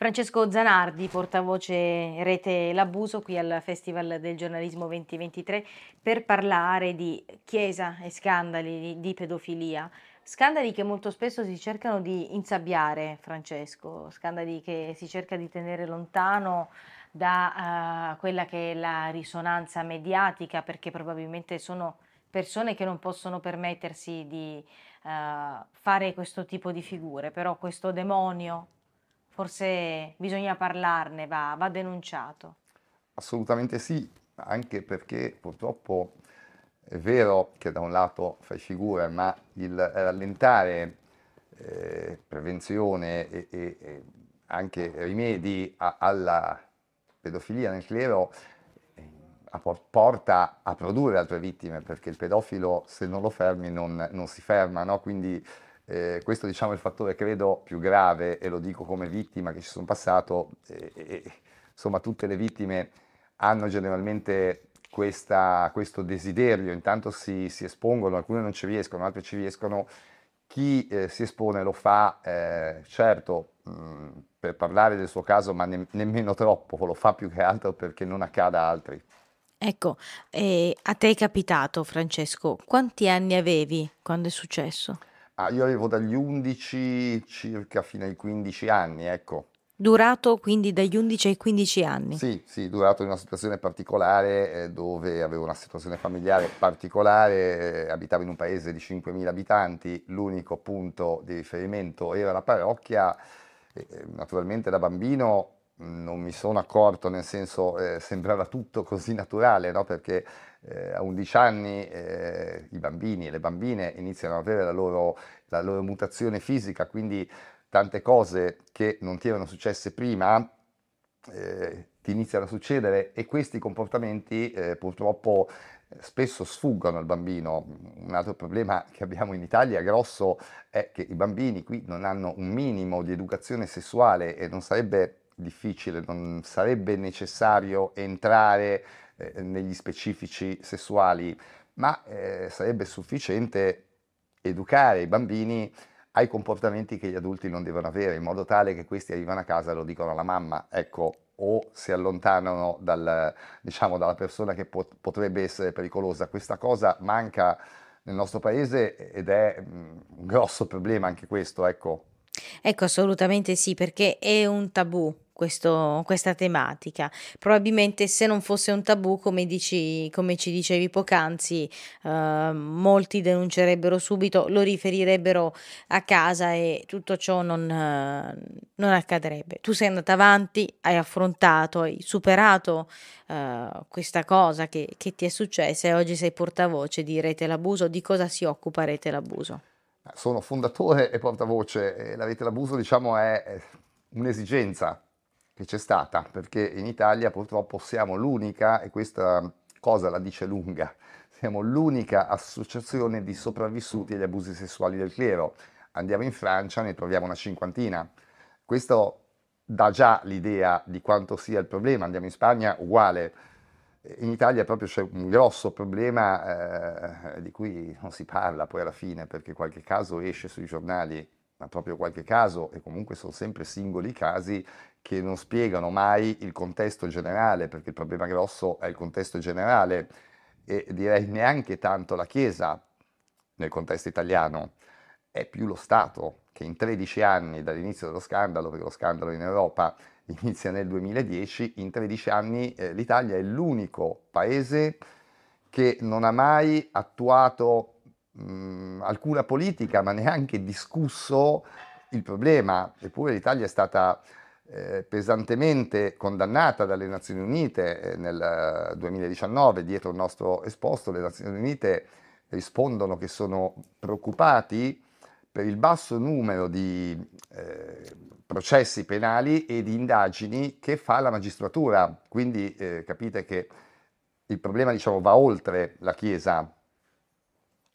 Francesco Zanardi, portavoce Rete L'Abuso qui al Festival del giornalismo 2023 per parlare di Chiesa e scandali di pedofilia. Scandali che molto spesso si cercano di insabbiare, Francesco, scandali che si cerca di tenere lontano da uh, quella che è la risonanza mediatica perché probabilmente sono persone che non possono permettersi di uh, fare questo tipo di figure, però questo demonio forse bisogna parlarne, va, va denunciato. Assolutamente sì, anche perché purtroppo è vero che da un lato fai figure, ma il rallentare eh, prevenzione e, e, e, anche rimedi a, alla pedofilia nel clero eh, porta a produrre altre vittime, perché il pedofilo se non lo fermi non, non si ferma, no? quindi eh, questo diciamo, è il fattore credo più grave e lo dico come vittima che ci sono passato. Eh, eh, insomma, tutte le vittime hanno generalmente questa, questo desiderio, intanto si, si, espongono, alcune non ci riescono, altre ci riescono. Chi eh, si espone lo fa, eh, certo, mh, per parlare del suo caso, ma ne, nemmeno troppo, lo fa più che altro perché non accada a altri. Ecco, eh, a te è capitato, Francesco, quanti anni avevi quando è successo? Ah, io avevo dagli 11 circa fino ai 15 anni, ecco. Durato quindi dagli 11 ai 15 anni? Sì, sì, durato in una situazione particolare eh, dove avevo una situazione familiare particolare, eh, abitavo in un paese di 5.000 abitanti, l'unico punto di riferimento era la parrocchia, eh, naturalmente da bambino non mi sono accorto, nel senso eh, sembrava tutto così naturale, no? perché eh, a 11 anni eh, i bambini e le bambine iniziano ad avere la loro, la loro, mutazione fisica, quindi tante cose che non ti erano successe prima eh, ti iniziano a succedere e questi comportamenti eh, purtroppo eh, spesso sfuggono al bambino. Un altro problema che abbiamo in Italia grosso è che i bambini qui non hanno un minimo di educazione sessuale e non sarebbe difficile, non sarebbe necessario entrare eh, negli specifici sessuali, ma eh, sarebbe sufficiente educare i bambini ai comportamenti che gli adulti non devono avere, in modo tale che questi arrivano a casa e lo dicono alla mamma, ecco, o si allontanano dal, diciamo, dalla persona che pot- potrebbe essere pericolosa. Questa cosa manca nel nostro paese ed è mh, mm, un grosso problema anche questo, ecco. Ecco, assolutamente sì, perché è un tabù questo, questa tematica. Probabilmente se non fosse un tabù, come, dici, come ci dicevi poc'anzi, eh, molti denuncerebbero subito, lo riferirebbero a casa e tutto ciò non, eh, non accadrebbe. Tu sei andata avanti, hai affrontato, hai superato eh, questa cosa che, che ti è successa e oggi sei portavoce di Rete L'Abuso. Di cosa si occupa Rete L'Abuso? Sono fondatore e portavoce e la Rete L'Abuso diciamo è un'esigenza che c'è stata, perché in Italia purtroppo siamo l'unica, e questa cosa la dice lunga, siamo l'unica associazione di sopravvissuti agli abusi sessuali del clero. Andiamo in Francia, ne troviamo una cinquantina. Questo dà già l'idea di quanto sia il problema. Andiamo in Spagna, uguale. In Italia proprio c'è un grosso problema eh, di cui non si parla poi alla fine, perché qualche caso esce sui giornali ma proprio qualche caso, e comunque sono sempre singoli casi, che non spiegano mai il contesto generale, perché il problema grosso è il contesto generale, e direi neanche tanto la Chiesa nel contesto italiano, è più lo Stato che in 13 anni dall'inizio dello scandalo, perché lo scandalo in Europa inizia nel 2010, in 13 anni eh, l'Italia è l'unico paese che non ha mai attuato mh, alcuna politica, ma neanche discusso il problema. Eppure l'Italia è stata eh, pesantemente condannata dalle Nazioni Unite eh, nel 2019, dietro il nostro esposto, le Nazioni Unite rispondono che sono preoccupati per il basso numero di eh, processi penali e di indagini che fa la magistratura. Quindi eh, capite che il problema diciamo, va oltre la Chiesa,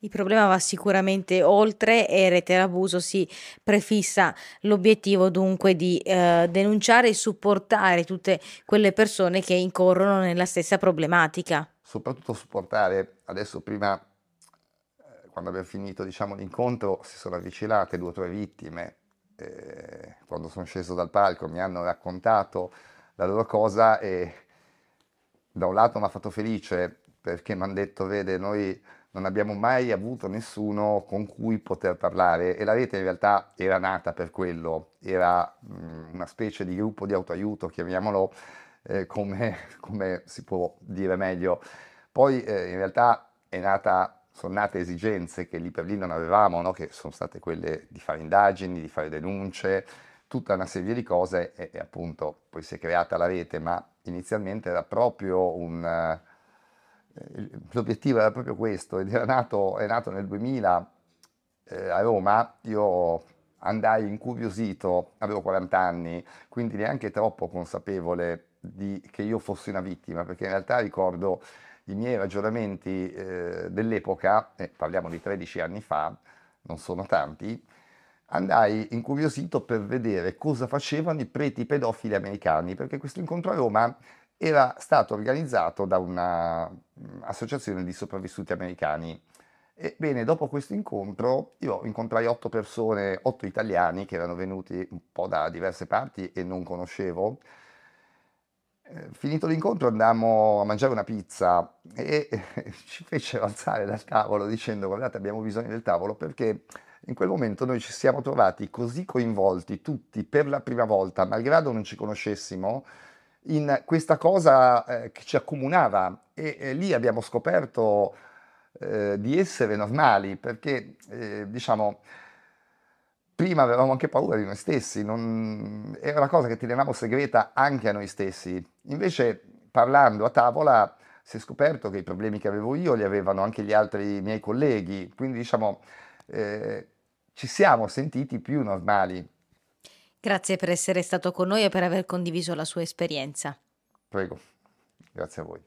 il problema va sicuramente oltre e Rete Abuso si prefissa l'obiettivo dunque di eh, denunciare e supportare tutte quelle persone che incorrono nella stessa problematica. Soprattutto supportare, adesso prima quando abbiamo finito diciamo, l'incontro si sono avvicinate due o tre vittime, eh, quando sono sceso dal palco mi hanno raccontato la loro cosa e da un lato mi ha fatto felice perché mi hanno detto, vede, noi non abbiamo mai avuto nessuno con cui poter parlare e la rete in realtà era nata per quello, era mh, mm, una specie di gruppo di autoaiuto, chiamiamolo eh, come, come, si può dire meglio. Poi eh, in realtà è nata, sono nate esigenze che lì per lì non avevamo, no? che sono state quelle di fare indagini, di fare denunce, tutta una serie di cose e, e appunto poi si è creata la rete, ma inizialmente era proprio un eh, l'obiettivo era proprio questo ed era nato, è nato nel 2000 eh, a Roma, io andai incuriosito, avevo 40 anni, quindi neanche troppo consapevole di, che io fossi una vittima, perché in realtà ricordo i miei ragionamenti eh, dell'epoca, eh, parliamo di 13 anni fa, non sono tanti, andai incuriosito per vedere cosa facevano i preti pedofili americani, perché questo incontro a Roma era stato organizzato da un'associazione mm, di sopravvissuti americani. Ebbene, dopo questo incontro io incontrai otto persone, otto italiani che erano venuti un po' da diverse parti e non conoscevo. Eh, finito l'incontro andammo a mangiare una pizza e ci fecero alzare dal tavolo dicendo guardate abbiamo bisogno del tavolo perché in quel momento noi ci siamo trovati così coinvolti tutti per la prima volta, malgrado non ci conoscessimo, in questa cosa eh, che ci accomunava e, e lì abbiamo scoperto eh, di essere normali perché eh, diciamo prima avevamo anche paura di noi stessi, non... era una cosa che tenevamo segreta anche a noi stessi. Invece parlando a tavola si è scoperto che i problemi che avevo io li avevano anche gli altri miei colleghi, quindi diciamo eh, ci siamo sentiti più normali. Grazie per essere stato con noi e per aver condiviso la sua esperienza. Prego, grazie a voi.